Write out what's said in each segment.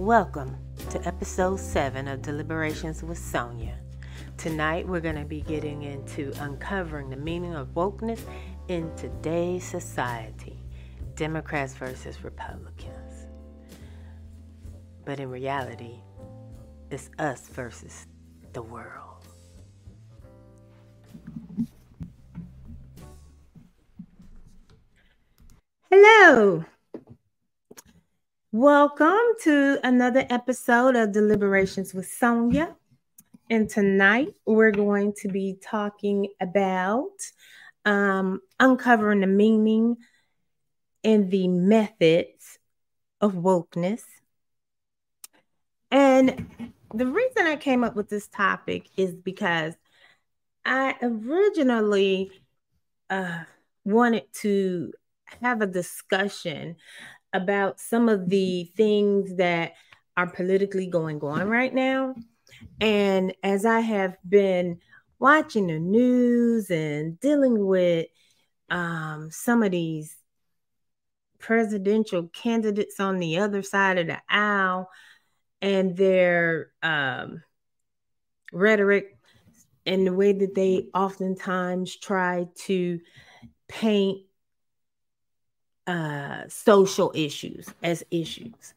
Welcome to episode 7 of Deliberations with Sonya. Tonight we're going to be getting into uncovering the meaning of wokeness in today's society Democrats versus Republicans. But in reality, it's us versus the world. Hello. Welcome to another episode of Deliberations with Sonya. And tonight we're going to be talking about um, uncovering the meaning and the methods of wokeness. And the reason I came up with this topic is because I originally uh, wanted to have a discussion about some of the things that are politically going on right now. And as I have been watching the news and dealing with um, some of these presidential candidates on the other side of the aisle and their um, rhetoric and the way that they oftentimes try to paint uh, social issues as issues.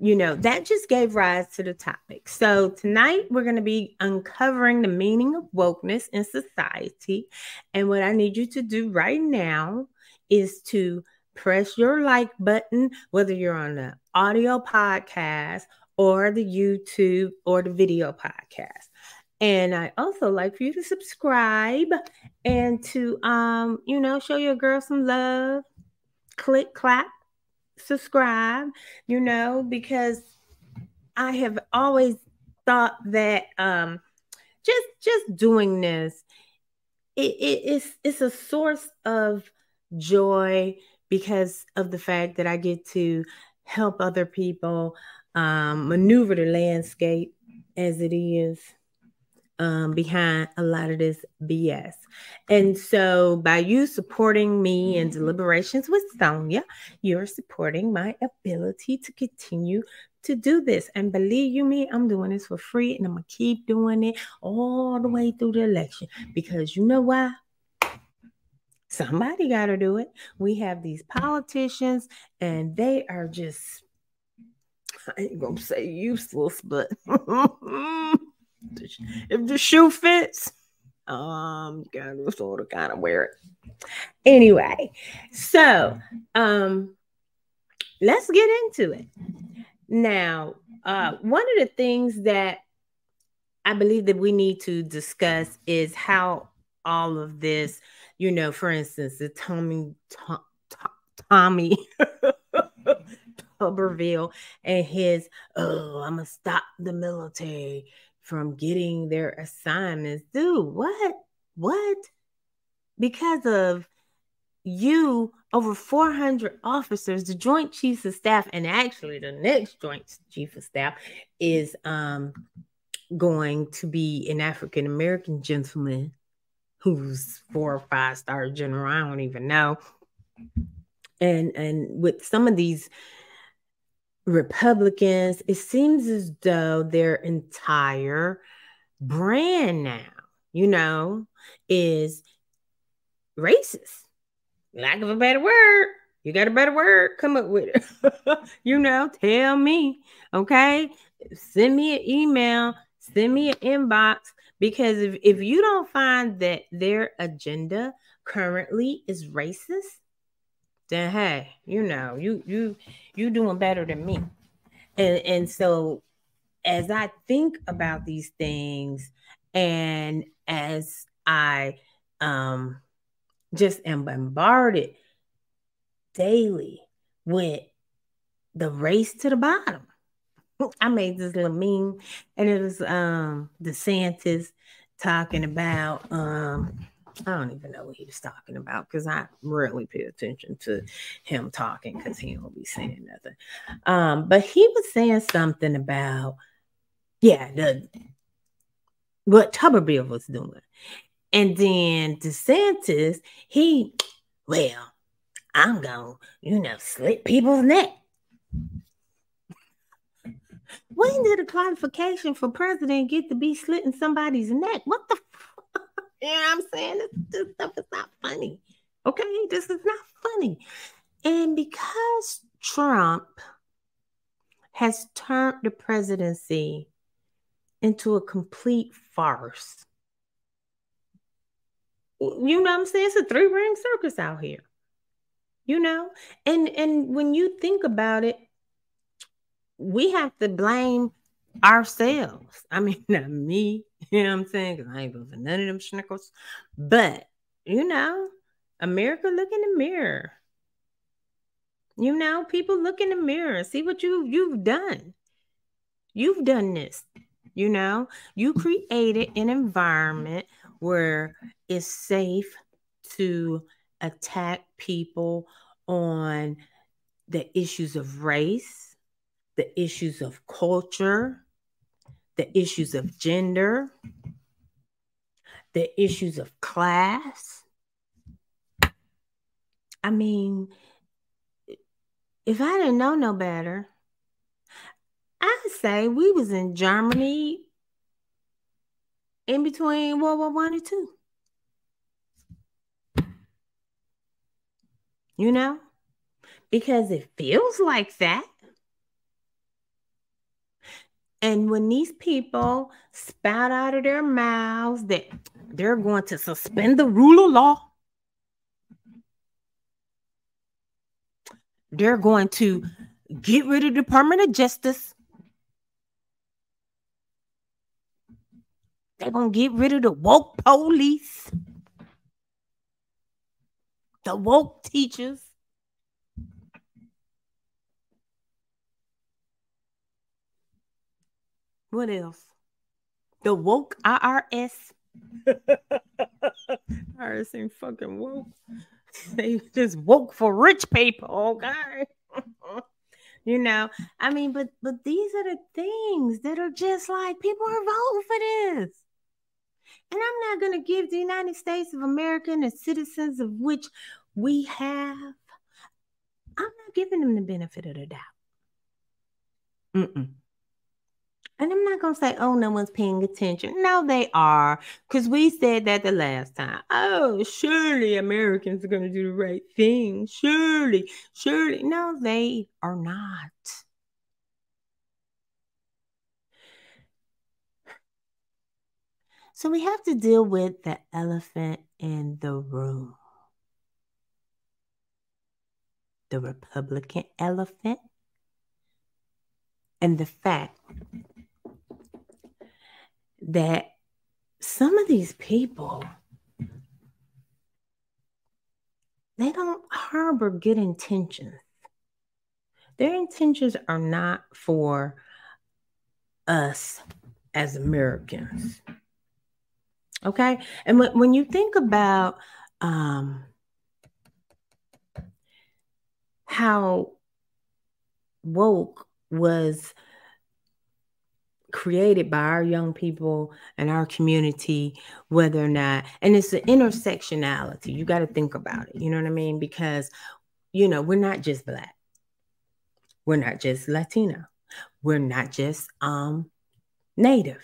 You know, that just gave rise to the topic. So, tonight we're going to be uncovering the meaning of wokeness in society. And what I need you to do right now is to press your like button, whether you're on the audio podcast or the YouTube or the video podcast. And I also like for you to subscribe and to um, you know, show your girl some love click, clap, subscribe, you know, because I have always thought that um just just doing this it, it it's it's a source of joy because of the fact that I get to help other people um, maneuver the landscape as it is um, behind a lot of this BS. And so, by you supporting me in deliberations with Sonya, you're supporting my ability to continue to do this. And believe you me, I'm doing this for free and I'm going to keep doing it all the way through the election because you know why? Somebody got to do it. We have these politicians and they are just, I ain't going to say useless, but if the shoe fits, um, you gotta sort of kind of wear it. Anyway, so um, let's get into it. Now, uh, one of the things that I believe that we need to discuss is how all of this, you know, for instance, the Tommy Tom, Tom, Tommy Tuberville and his, oh, I'm gonna stop the military from getting their assignments. Dude, what? What? Because of you, over 400 officers, the Joint Chiefs of Staff, and actually the next Joint Chief of Staff is um, going to be an African American gentleman who's four or five star general. I don't even know. And and with some of these Republicans, it seems as though their entire brand now, you know, is racist. Lack of a better word. You got a better word? Come up with it. you know, tell me. Okay. Send me an email, send me an inbox. Because if, if you don't find that their agenda currently is racist, then hey, you know, you you you doing better than me. And and so as I think about these things and as I um just am bombarded daily with the race to the bottom. I made this little meme and it was um DeSantis talking about um I don't even know what he was talking about because I rarely pay attention to him talking because he don't be saying nothing. Um, but he was saying something about, yeah, the what Tuberville was doing. And then DeSantis, he, well, I'm to, you know, slit people's neck. When did a qualification for president get to be slitting somebody's neck? What the you know what I'm saying? This, this stuff is not funny. Okay, this is not funny. And because Trump has turned the presidency into a complete farce. You know what I'm saying? It's a three ring circus out here. You know, and and when you think about it, we have to blame ourselves. I mean, not me, you know what I'm saying? Because I ain't for none of them schnickles. But, you know, America, look in the mirror. You know, people look in the mirror, see what you you've done. You've done this. You know, you created an environment where it's safe to attack people on the issues of race, the issues of culture, the issues of gender, the issues of class. I mean, if I didn't know no better, I'd say we was in Germany in between World War One and Two. You know? Because it feels like that. And when these people spout out of their mouths that they're going to suspend the rule of law, they're going to get rid of the Department of Justice. They're going to get rid of the woke police, the woke teachers. What else? The woke IRS. IRS ain't fucking woke. They just woke for rich people, okay? you know, I mean, but but these are the things that are just like people are voting for this. And I'm not gonna give the United States of America and the citizens of which we have, I'm not giving them the benefit of the doubt. Mm-mm. And I'm not going to say, oh, no one's paying attention. No, they are. Because we said that the last time. Oh, surely Americans are going to do the right thing. Surely, surely. No, they are not. So we have to deal with the elephant in the room. The Republican elephant and the fact that some of these people they don't harbor good intentions. Their intentions are not for us as Americans. Okay. And when, when you think about um, how woke was created by our young people and our community, whether or not, and it's the intersectionality. You got to think about it. You know what I mean? Because, you know, we're not just black, we're not just Latino, we're not just um native,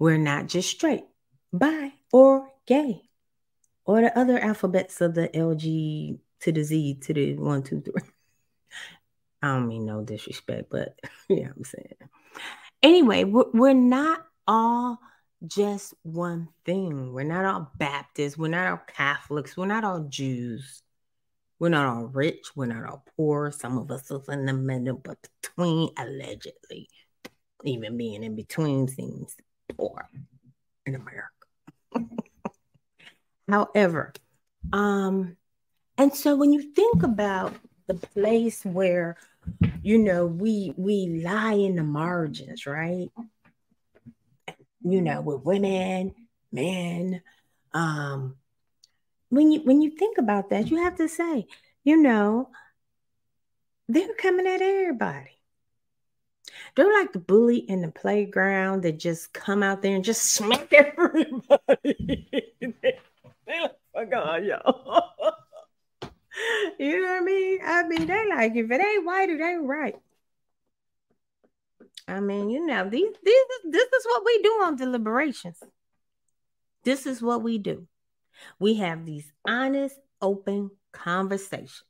we're not just straight, bi, or gay, or the other alphabets of the LG to the Z to the one, two, three. I don't mean no disrespect, but you know I'm saying anyway, we're, not all just one thing. We're not all Baptists. We're not all Catholics. We're not all Jews. We're not all rich. We're not all poor. Some of us are in the middle, but between, allegedly, even being in between seems poor in America. However, um, and so when you think about the place where you know, we we lie in the margins, right? You know, with women, men. Um, when you when you think about that, you have to say, you know, they're coming at everybody. They're like the bully in the playground that just come out there and just smack everybody. they, like, fuck on, y'all. You know what I mean? I mean, they like if it ain't white, it ain't right. I mean, you know, these, these this is what we do on deliberations. This is what we do. We have these honest, open conversations.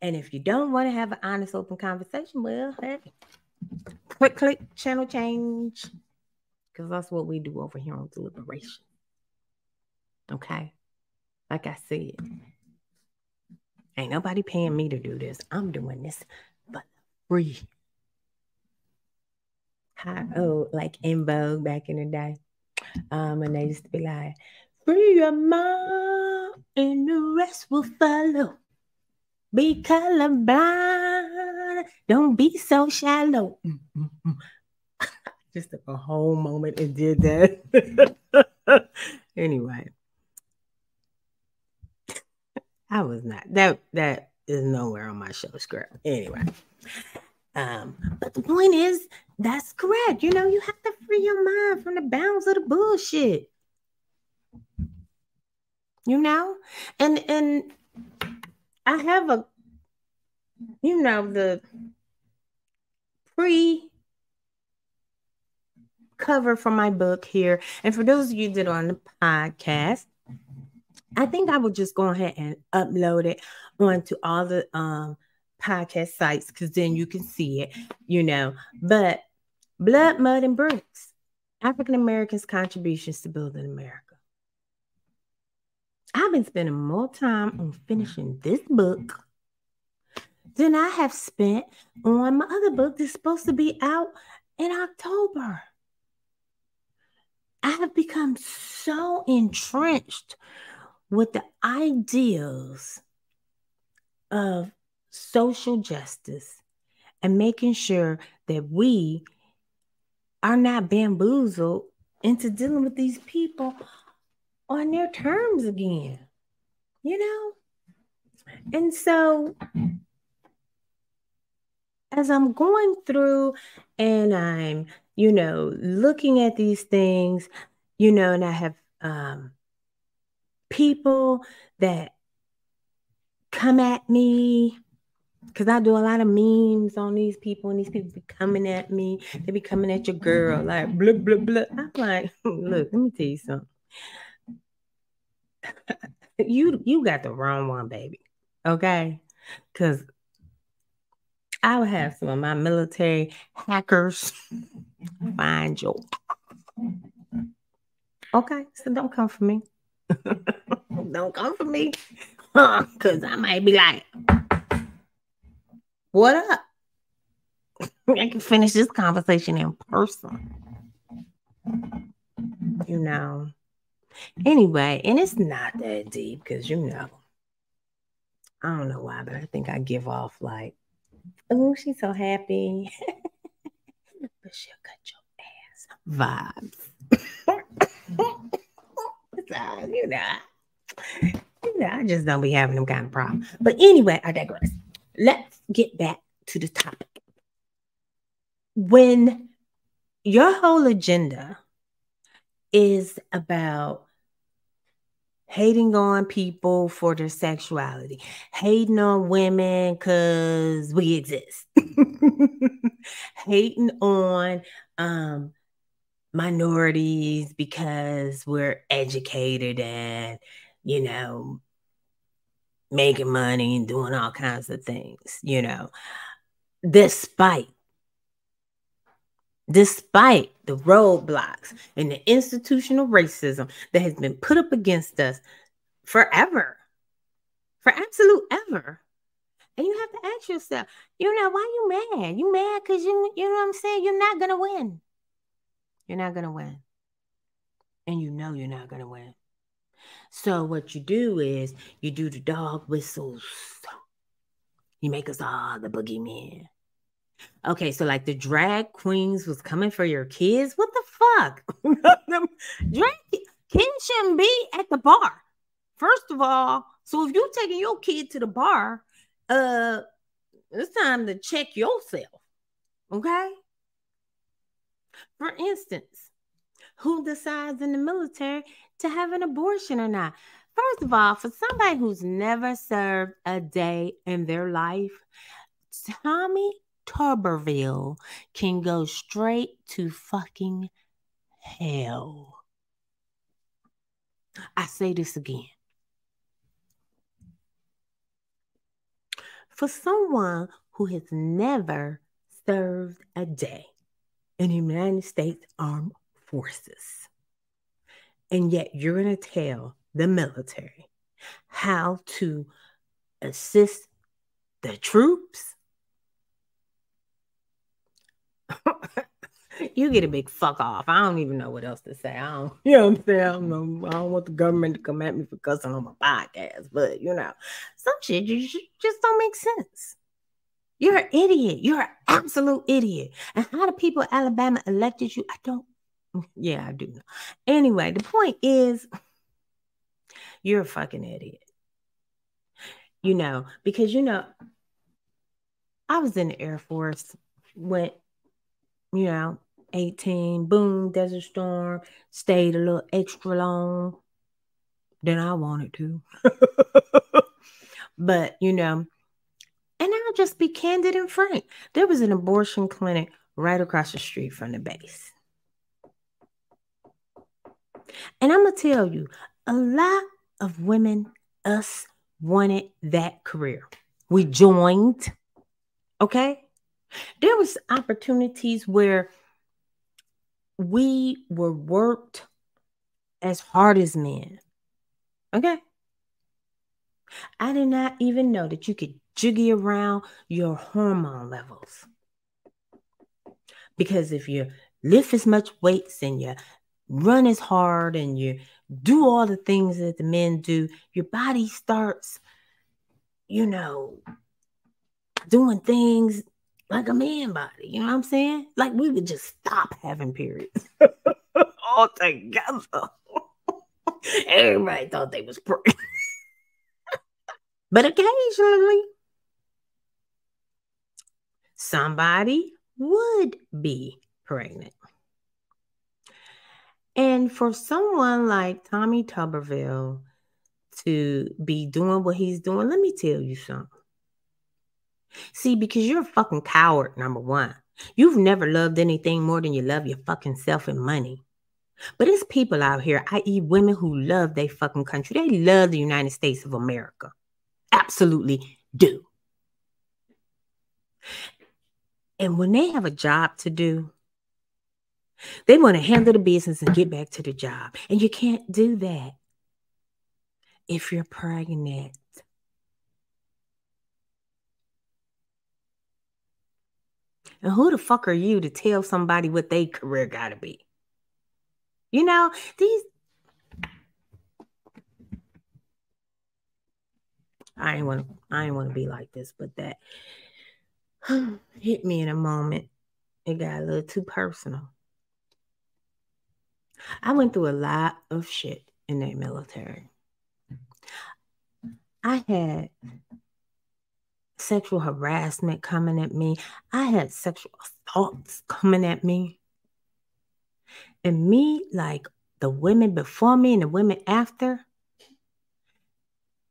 And if you don't want to have an honest, open conversation, well, hey, click, click, channel change. Because that's what we do over here on deliberation. Okay. Like I said, ain't nobody paying me to do this. I'm doing this but free. How, oh, like En Vogue back in the day. Um, and they used to be like, free your mind and the rest will follow. Be colorblind. Don't be so shallow. Just took a whole moment and did that. anyway. I was not that that is nowhere on my show script. Anyway. Um, but the point is that's correct. You know, you have to free your mind from the bounds of the bullshit. You know? And and I have a, you know, the pre cover for my book here. And for those of you that are on the podcast, I think I will just go ahead and upload it onto all the um podcast sites because then you can see it, you know. But Blood, Mud, and Bricks African Americans' contributions to building America. I've been spending more time on finishing this book than I have spent on my other book that's supposed to be out in October. I have become so entrenched with the ideals of social justice and making sure that we are not bamboozled into dealing with these people on their terms again, you know? And so, as I'm going through and I'm, you know, looking at these things, you know, and I have um, people that come at me because I do a lot of memes on these people, and these people be coming at me. They be coming at your girl like blah blah blah. I'm like, look, let me tell you something. you you got the wrong one, baby. Okay, because I would have some of my military hackers find you. Okay, so don't come for me. don't come for me. Because I might be like, what up? I can finish this conversation in person. You know. Anyway, and it's not that deep because you know. I don't know why, but I think I give off like, oh, she's so happy. but she'll cut your ass vibes. So, you know, you know, I just don't be having them kind of problem. But anyway, I digress. Let's get back to the topic. When your whole agenda is about hating on people for their sexuality, hating on women because we exist, hating on um, minorities because we're educated and, you know, making money and doing all kinds of things, you know, despite despite the roadblocks and the institutional racism that has been put up against us forever, for absolute ever. And you have to ask yourself, you know, why you mad? You mad because you, you know what I'm saying? You're not gonna win. You're not gonna win. And you know you're not gonna win. So what you do is you do the dog whistles. You make us all the boogeyman. Okay, so like the drag queens was coming for your kids. What the fuck? drag kids shouldn't be at the bar. First of all, so if you're taking your kid to the bar, uh, it's time to check yourself. Okay. For instance, who decides in the military to have an abortion or not. First of all, for somebody who's never served a day in their life, Tommy Tuberville can go straight to fucking hell. I say this again. For someone who has never served a day in the United States Armed Forces, and yet you're going to tell the military how to assist the troops. you get a big fuck off. I don't even know what else to say. I don't, you know what I'm saying? I don't, know, I don't want the government to come at me for cussing on my podcast, but you know, some shit just, just don't make sense. You're an idiot. You're an absolute idiot. And how the people Alabama elected you, I don't. Yeah, I do. Anyway, the point is, you're a fucking idiot. You know, because you know, I was in the Air Force, went, you know, 18, boom, Desert Storm, stayed a little extra long than I wanted to. but, you know, and I'll just be candid and frank. There was an abortion clinic right across the street from the base. And I'm going to tell you, a lot of women, us, wanted that career. We joined, okay? There was opportunities where we were worked as hard as men. Okay? I did not even know that you could jiggy around your hormone levels. Because if you lift as much weights and you run as hard and you do all the things that the men do, your body starts, you know, doing things like a man body. You know what I'm saying? Like we would just stop having periods altogether. Everybody thought they was pregnant. but occasionally, somebody would be pregnant. And for someone like Tommy Tuberville to be doing what he's doing, let me tell you something. See, because you're a fucking coward, number one. You've never loved anything more than you love your fucking self and money. But it's people out here, i.e., women who love their fucking country. They love the United States of America. Absolutely do. And when they have a job to do, they want to handle the business and get back to the job. And you can't do that if you're pregnant. And who the fuck are you to tell somebody what their career gotta be? You know, these I ain't want to I ain't want to be like this, but that hit me in a moment. It got a little too personal. I went through a lot of shit in that military. I had sexual harassment coming at me. I had sexual assaults coming at me. And me, like the women before me and the women after,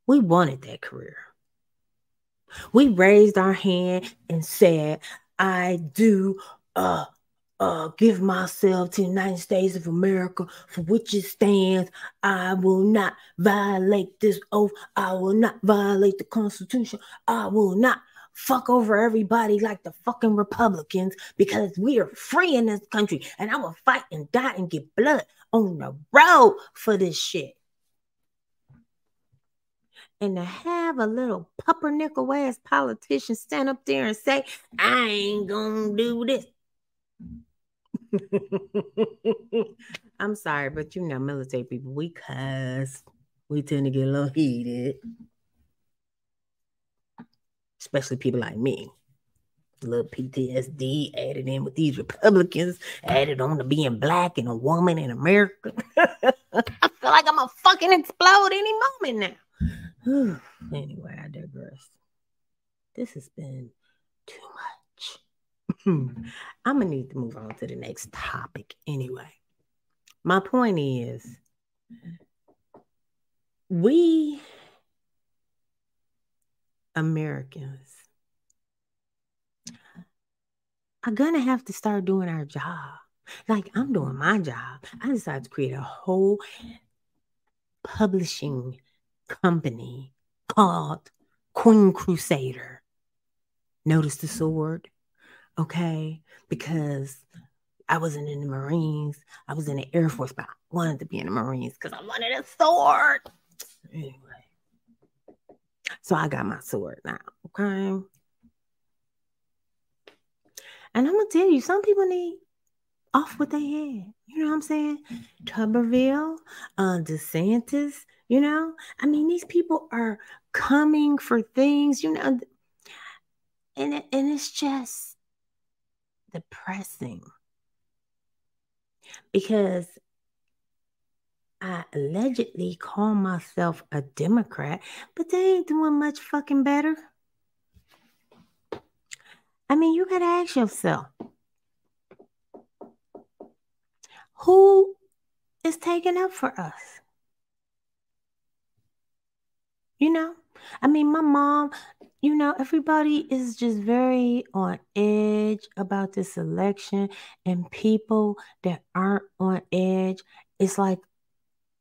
we wanted that career. We raised our hand and said, I do uh uh, give myself to the United States of America for which it stands. I will not violate this oath. I will not violate the Constitution. I will not fuck over everybody like the fucking Republicans because we are free in this country and I will fight and die and get blood on the road for this shit. And to have a little puppernickel ass politician stand up there and say, I ain't gonna do this. I'm sorry, but you know, military people, we cuss. We tend to get a little heated. Especially people like me. A little PTSD added in with these Republicans, added on to being black and a woman in America. I feel like I'm gonna fucking explode any moment now. anyway, I digress. This has been too much. I'm gonna need to move on to the next topic anyway. My point is, we Americans are gonna have to start doing our job. Like I'm doing my job. I decided to create a whole publishing company called Queen Crusader. Notice the sword, okay? Because I wasn't in the Marines. I was in the Air Force, but I wanted to be in the Marines because I wanted a sword. Anyway, so I got my sword now, okay? And I'm gonna tell you, some people need off what they had. You know what I'm saying? Tuberville, uh, DeSantis, you know? I mean, these people are coming for things, you know, and it, and it's just depressing because I allegedly call myself a Democrat, but they ain't doing much fucking better. I mean, you gotta ask yourself who is taking up for us? You know, I mean, my mom, you know, everybody is just very on edge about this election, and people that aren't on edge, it's like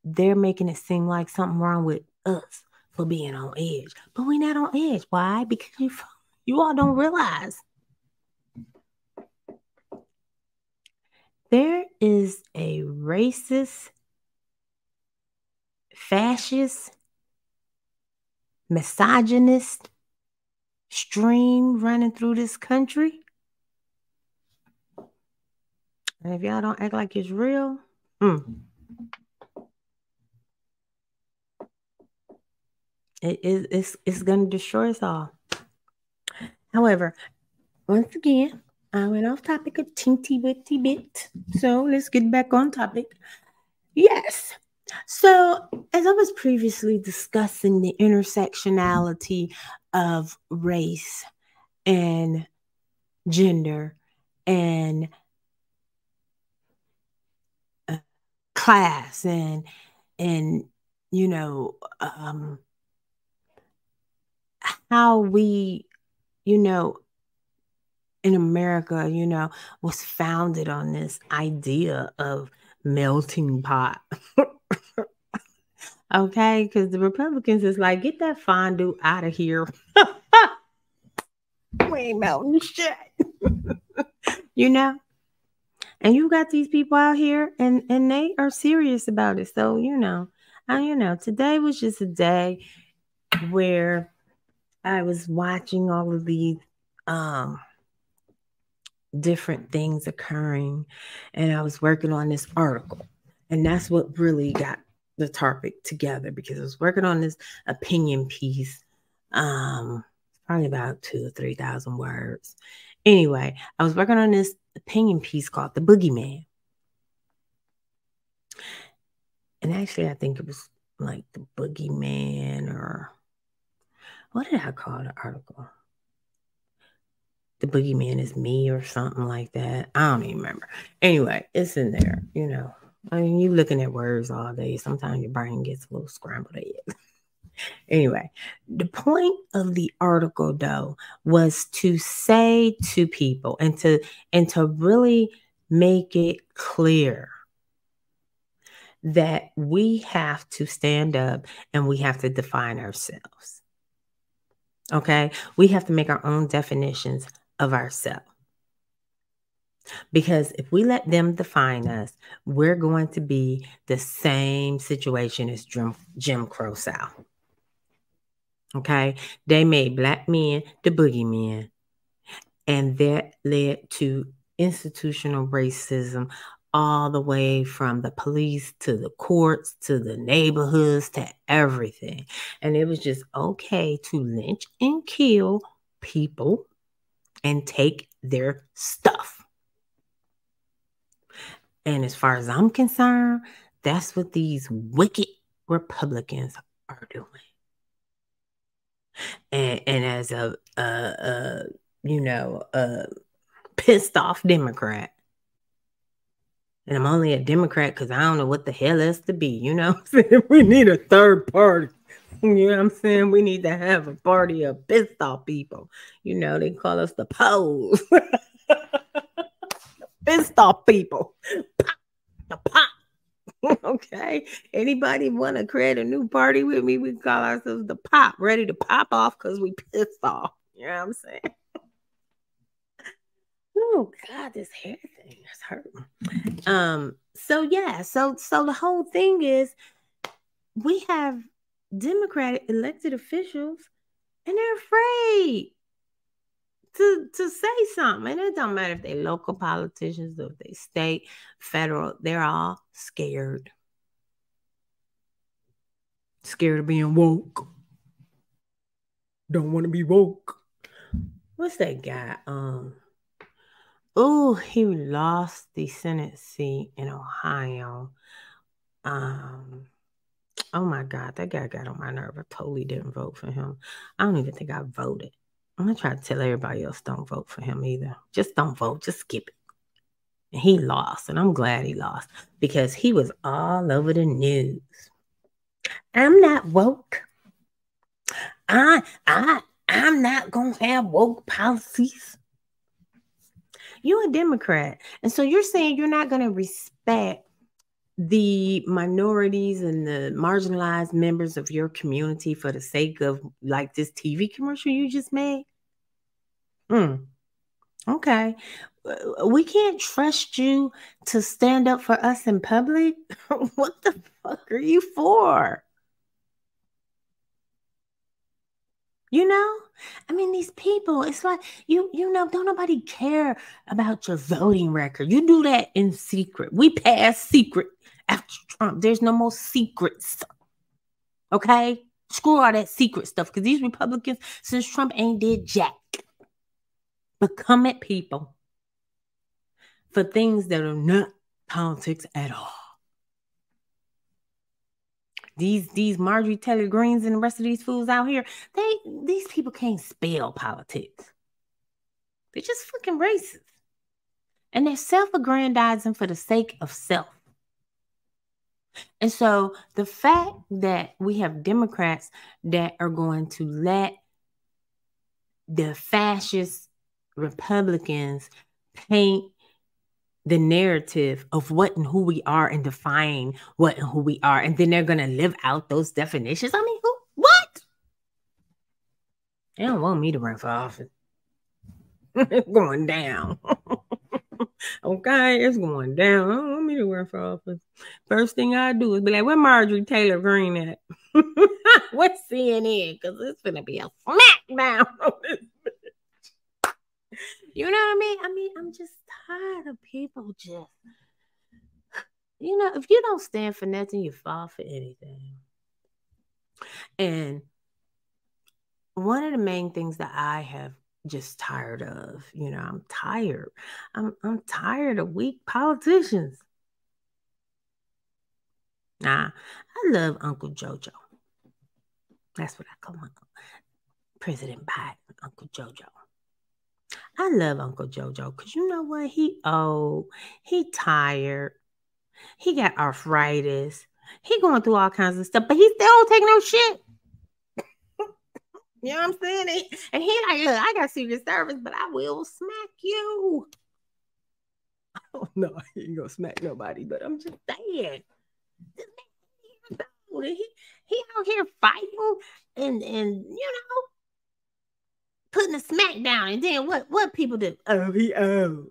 they're making it seem like something wrong with us for being on edge. But we're not on edge. Why? Because you, you all don't realize there is a racist, fascist, misogynist stream running through this country. And if y'all don't act like it's real, hmm. it is it's, it's gonna destroy us all. However, once again, I went off topic a teeny bitty bit. So let's get back on topic. Yes. So, as I was previously discussing the intersectionality of race and gender and uh, class and and you know um how we you know in America, you know, was founded on this idea of melting pot. okay, because the Republicans is like, get that fondue out of here. we ain't melting shit. you know? And you got these people out here and and they are serious about it. So, you know, I you know, today was just a day where I was watching all of these um different things occurring. And I was working on this article. And that's what really got the topic together because I was working on this opinion piece. Um, probably about two or three thousand words. Anyway, I was working on this opinion piece called The Boogeyman. And actually, I think it was like The Boogeyman or what did I call the article? the boogeyman is me or something like that. I don't even remember. Anyway, it's in there, you know. I mean, you looking at words all day. Sometimes your brain gets a little scrambled anyway, the point of the article though was to say to people and to and to really make it clear that we have to stand up and we have to define ourselves. Okay? We have to make our own definitions of ourselves. Because if we let them define us, we're going to be the same situation as Jim, Jim Crow South. Okay. They made black men the boogeymen, and that led to institutional racism all the way from the police to the courts to the neighborhoods to everything. And it was just okay to lynch and kill people and take their stuff. And as far as I'm concerned, that's what these wicked Republicans are doing. And, and as a, a, a you know, a pissed off Democrat, and I'm only a Democrat because I don't know what the hell else to be, you know? we need a third party. You know what I'm saying? We need to have a party of pissed off people. You know, they call us the poles. pissed off people. Pop the pop. okay. Anybody want to create a new party with me? We call ourselves the pop, ready to pop off because we pissed off. You know what I'm saying? oh God, this hair thing is hurting. Um, so yeah, so so the whole thing is we have Democratic elected officials and they're afraid to to say something. And it don't matter if they local politicians or if they state, federal, they're all scared. Scared of being woke. Don't want to be woke. What's that guy? Um oh, he lost the Senate seat in Ohio. Um oh my God, that guy got on my nerve. I totally didn't vote for him. I don't even think I voted. I'm gonna try to tell everybody else don't vote for him either. Just don't vote. Just skip it. And he lost, and I'm glad he lost because he was all over the news. I'm not woke. I I I'm not gonna have woke policies. You're a Democrat, and so you're saying you're not gonna respect the minorities and the marginalized members of your community for the sake of like this TV commercial you just made? Hmm. Okay. Uh, we can't trust you to stand up for us in public. what the fuck are you for? You know? I mean, these people, it's like you, you know, don't nobody care about your voting record. You do that in secret. We pass secret after Trump. There's no more secrets. Okay? Screw all that secret stuff because these Republicans, since Trump ain't did jack, at people for things that are not politics at all. These these Marjorie Taylor Greens and the rest of these fools out here, they these people can't spell politics. They're just fucking racist. And they're self-aggrandizing for the sake of self. And so the fact that we have Democrats that are going to let the fascist Republicans paint the narrative of what and who we are and define what and who we are, and then they're gonna live out those definitions. I mean, who what? They don't want me to run for office. it's going down. okay, it's going down. I don't want me to run for office. First thing I do is be like, where Marjorie Taylor Greene at? What's CNN? Because it's gonna be a smackdown on this you know what I mean? I mean, I'm just tired of people just, you know, if you don't stand for nothing, you fall for anything. And one of the main things that I have just tired of, you know, I'm tired. I'm I'm tired of weak politicians. Nah, I love Uncle Jojo. That's what I call him. President Biden, Uncle Jojo. I love Uncle Jojo because you know what? He old, he tired, he got arthritis, he going through all kinds of stuff, but he still don't take no shit. you know what I'm saying? And he like, look, I got Secret Service, but I will smack you. Oh no, he ain't gonna smack nobody, but I'm just saying. He, he out here fighting and and you know putting a smack down. And then what what people do? Oh, he oh.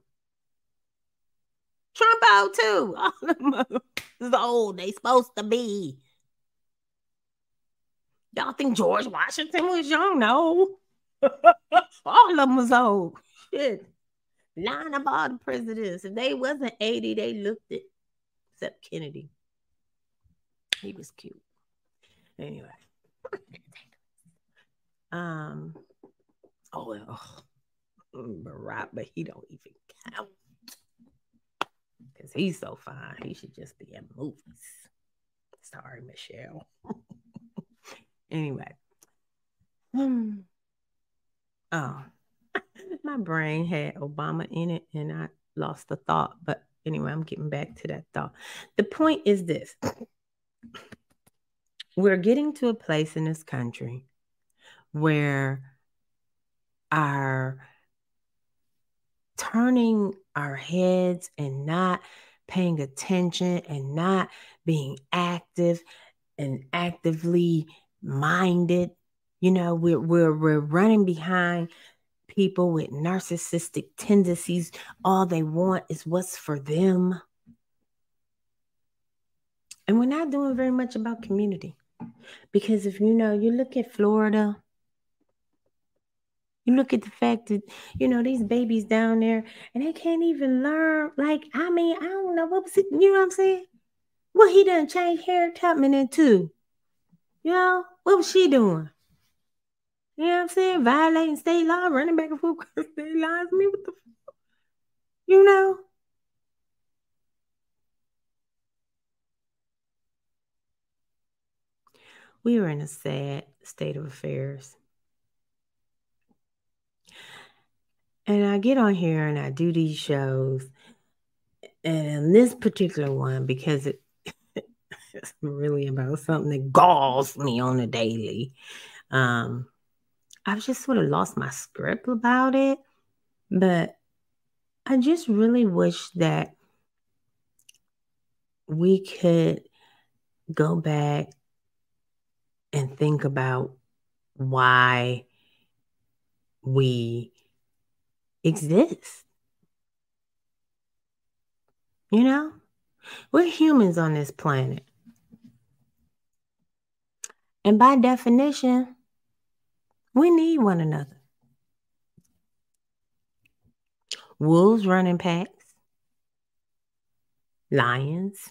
Trump out too. All of them is old. They supposed to be. Y'all think George Washington was young? No. all of them was old. Shit. Nine of all the presidents. If they wasn't 80, they looked it. Except Kennedy. He was cute. Anyway. um Oh, well, Barack, but he don't even count. Because he's so fine. He should just be in movies. Sorry, Michelle. anyway. Hmm. Oh, my brain had Obama in it and I lost the thought. But anyway, I'm getting back to that thought. The point is this we're getting to a place in this country where are turning our heads and not paying attention and not being active and actively minded. You know, we're we're we're running behind people with narcissistic tendencies. All they want is what's for them. And we're not doing very much about community. Because if you know, you look at Florida, you look at the fact that, you know, these babies down there and they can't even learn. Like, I mean, I don't know what was it, you know what I'm saying? Well, he done changed Harriet Tubman into. You know, what was she doing? You know what I'm saying? Violating state law, running back and forth across state laws. I mean, what the you know? We are in a sad state of affairs. And I get on here and I do these shows. And this particular one, because it, it's really about something that galls me on a daily. Um, I've just sort of lost my script about it. But I just really wish that we could go back and think about why we exist. You know, we're humans on this planet. And by definition, we need one another. Wolves running packs, lions,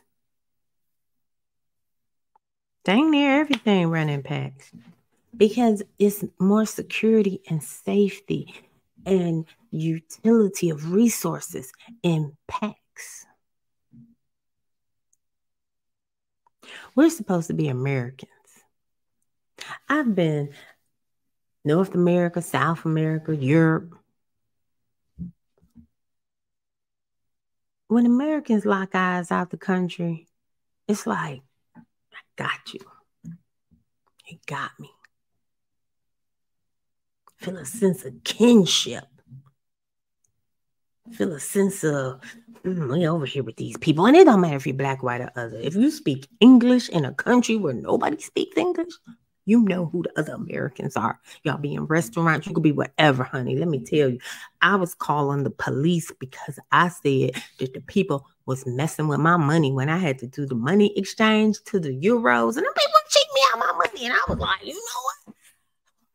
dang near everything running packs because it's more security and safety and utility of resources impacts. We're supposed to be Americans. I've been North America, South America, Europe. When Americans lock eyes out the country, it's like, I got you. It got me. Feel a sense of kinship. Feel a sense of mm, we over here with these people. And it don't matter if you're black, white, or other. If you speak English in a country where nobody speaks English, you know who the other Americans are. Y'all be in restaurants, you could be whatever, honey. Let me tell you, I was calling the police because I said that the people was messing with my money when I had to do the money exchange to the euros, and the people cheat me out my money. And I was like, you know what?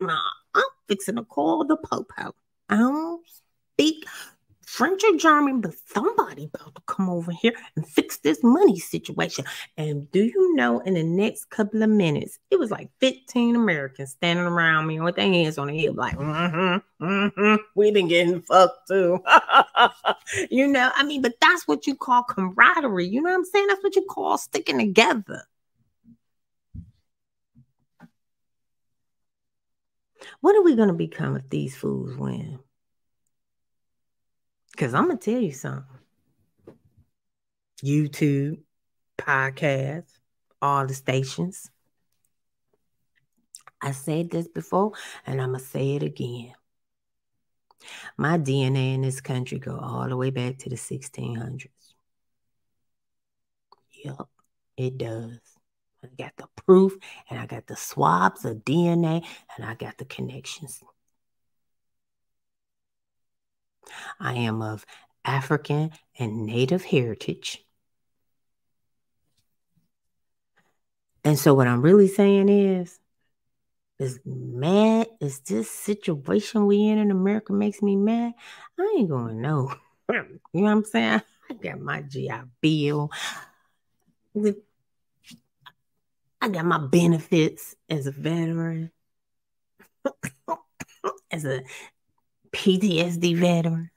Nah, fixing to call the popo. I don't speak French or German, but somebody about to come over here and fix this money situation. And do you know, in the next couple of minutes, it was like 15 Americans standing around me with their hands on their hip, like, mm-hmm, mm-hmm, we been getting fucked too. you know, I mean, but that's what you call camaraderie. You know what I'm saying? That's what you call sticking together. What are we going to become if these fools win? Because I'm going to tell you something YouTube, podcast, all the stations. I said this before and I'm going to say it again. My DNA in this country go all the way back to the 1600s. Yep, it does. I got the proof and I got the swabs of DNA and I got the connections. I am of African and Native heritage. And so, what I'm really saying is, is mad is this situation we in in America makes me mad. I ain't gonna know. you know what I'm saying? I got my GI Bill. I got my benefits as a veteran, as a PTSD veteran.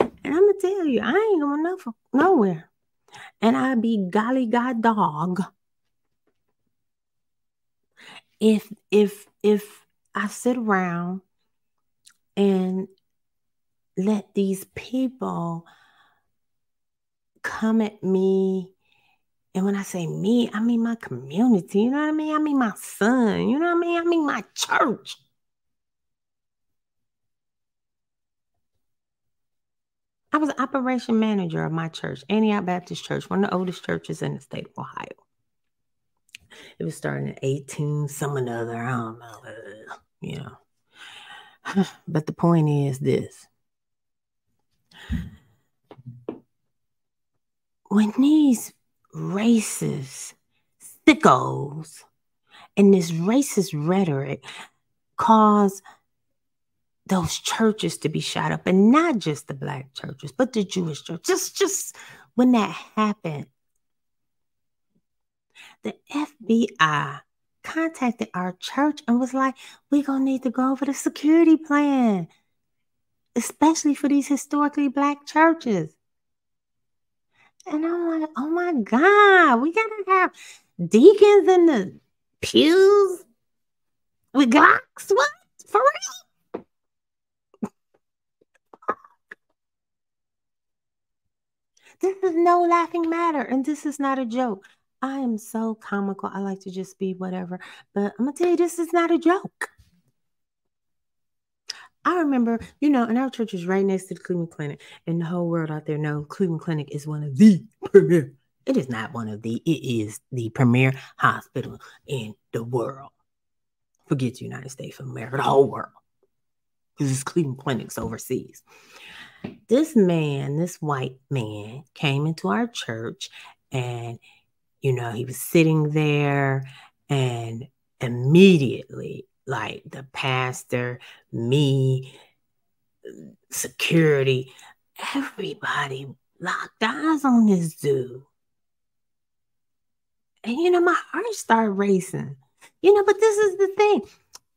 And I'm gonna tell you, I ain't going no, nowhere. And I be golly god dog. If if if I sit around and let these people come at me and when I say me, I mean my community. You know what I mean? I mean my son. You know what I mean? I mean my church. I was operation manager of my church, Antioch Baptist Church, one of the oldest churches in the state of Ohio. It was starting at 18, some another, I don't know, you know. But the point is this when these racist sickos. And this racist rhetoric caused those churches to be shot up. And not just the black churches but the jewish church. Just just when that happened the fbi contacted our church and was like we're gonna need to go over the security plan especially for these historically black churches and i'm like oh my god we gotta have deacons in the pews with glocks what for real This is no laughing matter, and this is not a joke. I am so comical. I like to just be whatever, but I'm gonna tell you, this is not a joke. I remember, you know, and our church is right next to the Cleveland Clinic, and the whole world out there knows Cleveland Clinic is one of the premier. It is not one of the, it is the premier hospital in the world. Forget the United States of America, the whole world. Because it's Cleveland Clinics overseas this man, this white man, came into our church and, you know, he was sitting there and immediately, like the pastor, me, security, everybody locked eyes on this dude. And you know, my heart started racing. You know, but this is the thing.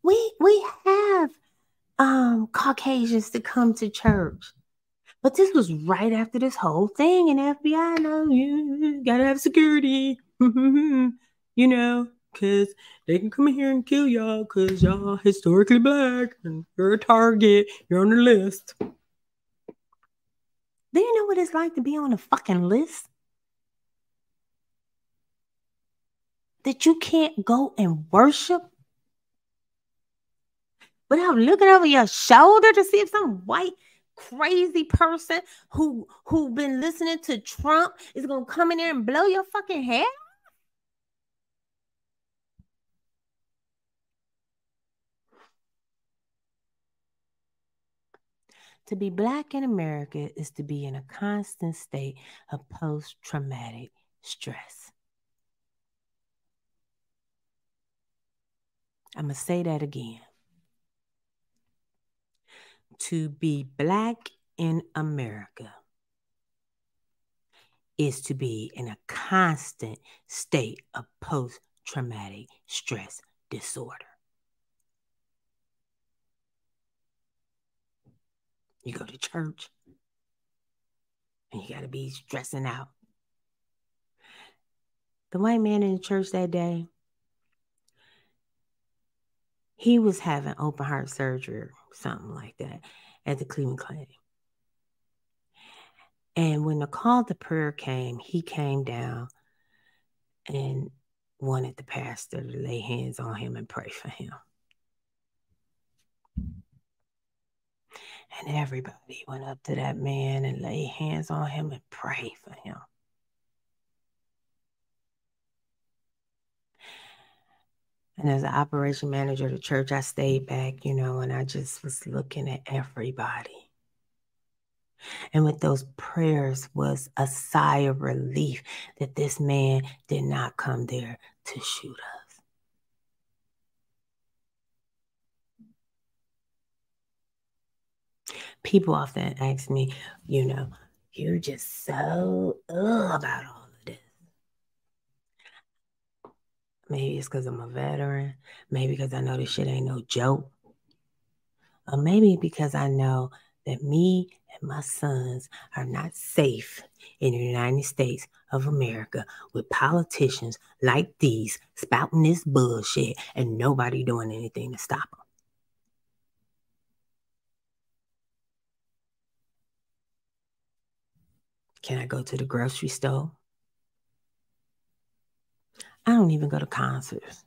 We we have um Caucasians to come to church. But this was right after this whole thing, and FBI know you gotta have security, you know, because they can come in here and kill y'all because y'all historically black and you're a target, you're on the list. Do you know what it's like to be on a fucking list? That you can't go and worship without looking over your shoulder to see if some white crazy person who who been listening to Trump is gonna come in there and blow your fucking head To be black in America is to be in a constant state of post traumatic stress. I'm going to say that again to be black in America is to be in a constant state of post traumatic stress disorder. You go to church and you got to be stressing out. The white man in the church that day, he was having open heart surgery or something like that, at the Cleveland Clinic. And when the call to prayer came, he came down and wanted the pastor to lay hands on him and pray for him. And everybody went up to that man and lay hands on him and pray for him. And as an operation manager of the church, I stayed back, you know, and I just was looking at everybody. And with those prayers was a sigh of relief that this man did not come there to shoot us. People often ask me, you know, you're just so ugh about all of this. Maybe it's because I'm a veteran. Maybe because I know this shit ain't no joke. Or maybe because I know that me and my sons are not safe in the United States of America with politicians like these spouting this bullshit and nobody doing anything to stop them. Can I go to the grocery store? I don't even go to concerts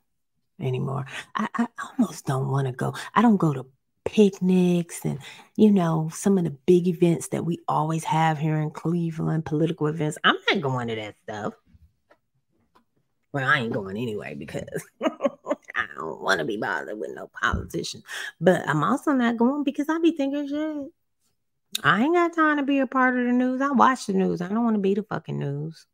anymore. I, I almost don't want to go. I don't go to picnics and, you know, some of the big events that we always have here in Cleveland, political events. I'm not going to that stuff. Well, I ain't going anyway because I don't want to be bothered with no politician. But I'm also not going because I be thinking shit. I ain't got time to be a part of the news. I watch the news. I don't want to be the fucking news.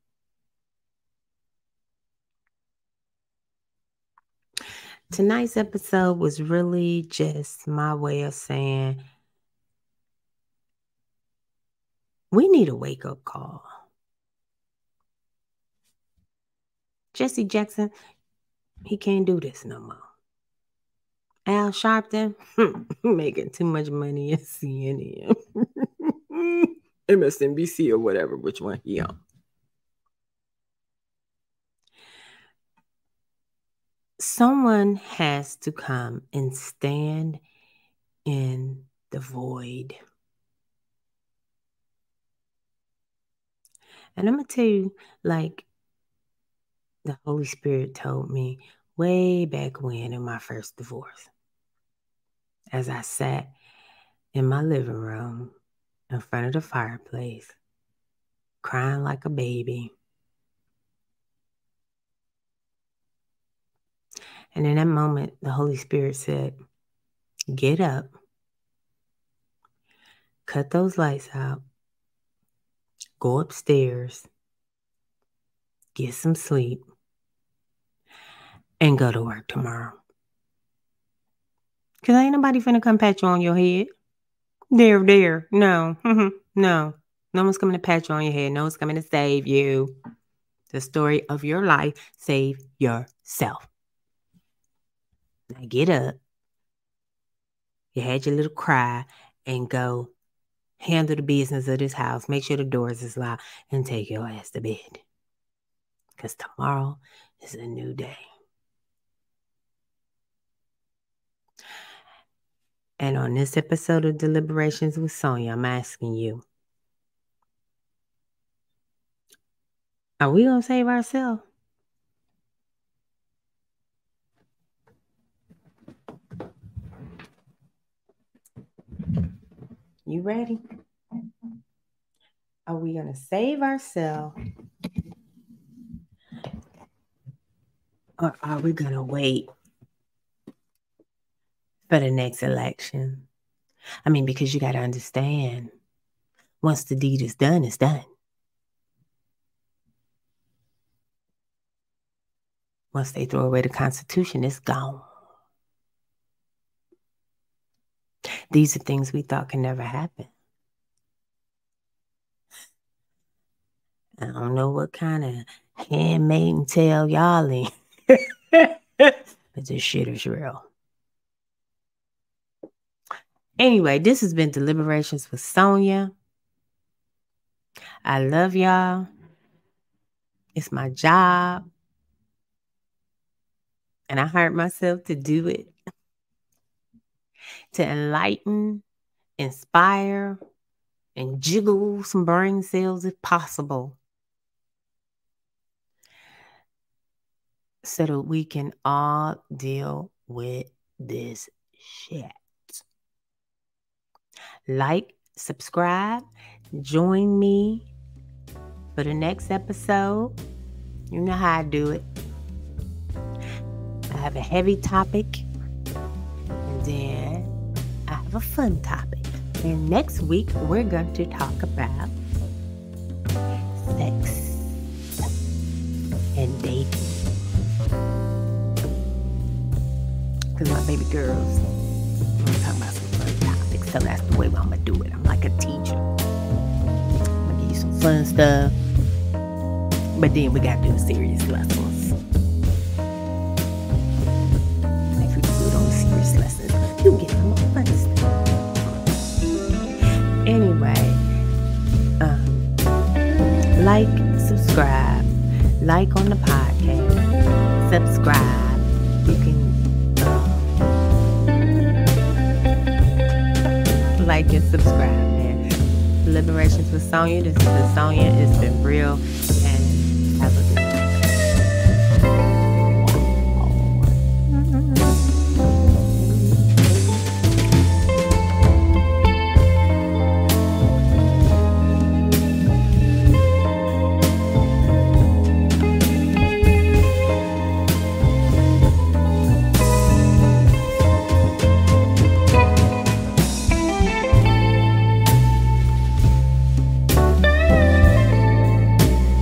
Tonight's episode was really just my way of saying we need a wake up call. Jesse Jackson, he can't do this no more. Al Sharpton, making too much money at CNN, MSNBC or whatever, which one he on. Someone has to come and stand in the void. And I'm going to tell you, like, the Holy Spirit told me way back when in my first divorce, as I sat in my living room in front of the fireplace, crying like a baby. And in that moment, the Holy Spirit said, Get up, cut those lights out, go upstairs, get some sleep, and go to work tomorrow. Cause ain't nobody finna come pat you on your head. There, there. No, mm-hmm. no. No one's coming to pat you on your head. No one's coming to save you. The story of your life. Save yourself. Now get up. You had your little cry and go handle the business of this house. Make sure the doors is locked and take your ass to bed. Because tomorrow is a new day. And on this episode of Deliberations with Sonya, I'm asking you Are we going to save ourselves? You ready? Are we going to save ourselves? Or are we going to wait for the next election. I mean, because you got to understand once the deed is done, it's done. Once they throw away the Constitution, it's gone. These are things we thought could never happen. I don't know what kind of handmaiden tale y'all in, but this shit is real. Anyway, this has been Deliberations with Sonya. I love y'all. It's my job. And I hired myself to do it to enlighten, inspire, and jiggle some brain cells if possible. So that we can all deal with this shit like, subscribe, join me for the next episode. You know how I do it. I have a heavy topic, and then I have a fun topic. And next week, we're going to talk about sex and dating. Because my baby girls, so that's the way I'm gonna do it. I'm like a teacher. I'm gonna give you some fun stuff, but then we gotta do serious lessons. If we do it on the serious lessons, you get some fun stuff. Anyway, um, like, subscribe, like on the podcast, subscribe. You can like and subscribe, man. Liberations with Sonya. This is Sonya. It's been real.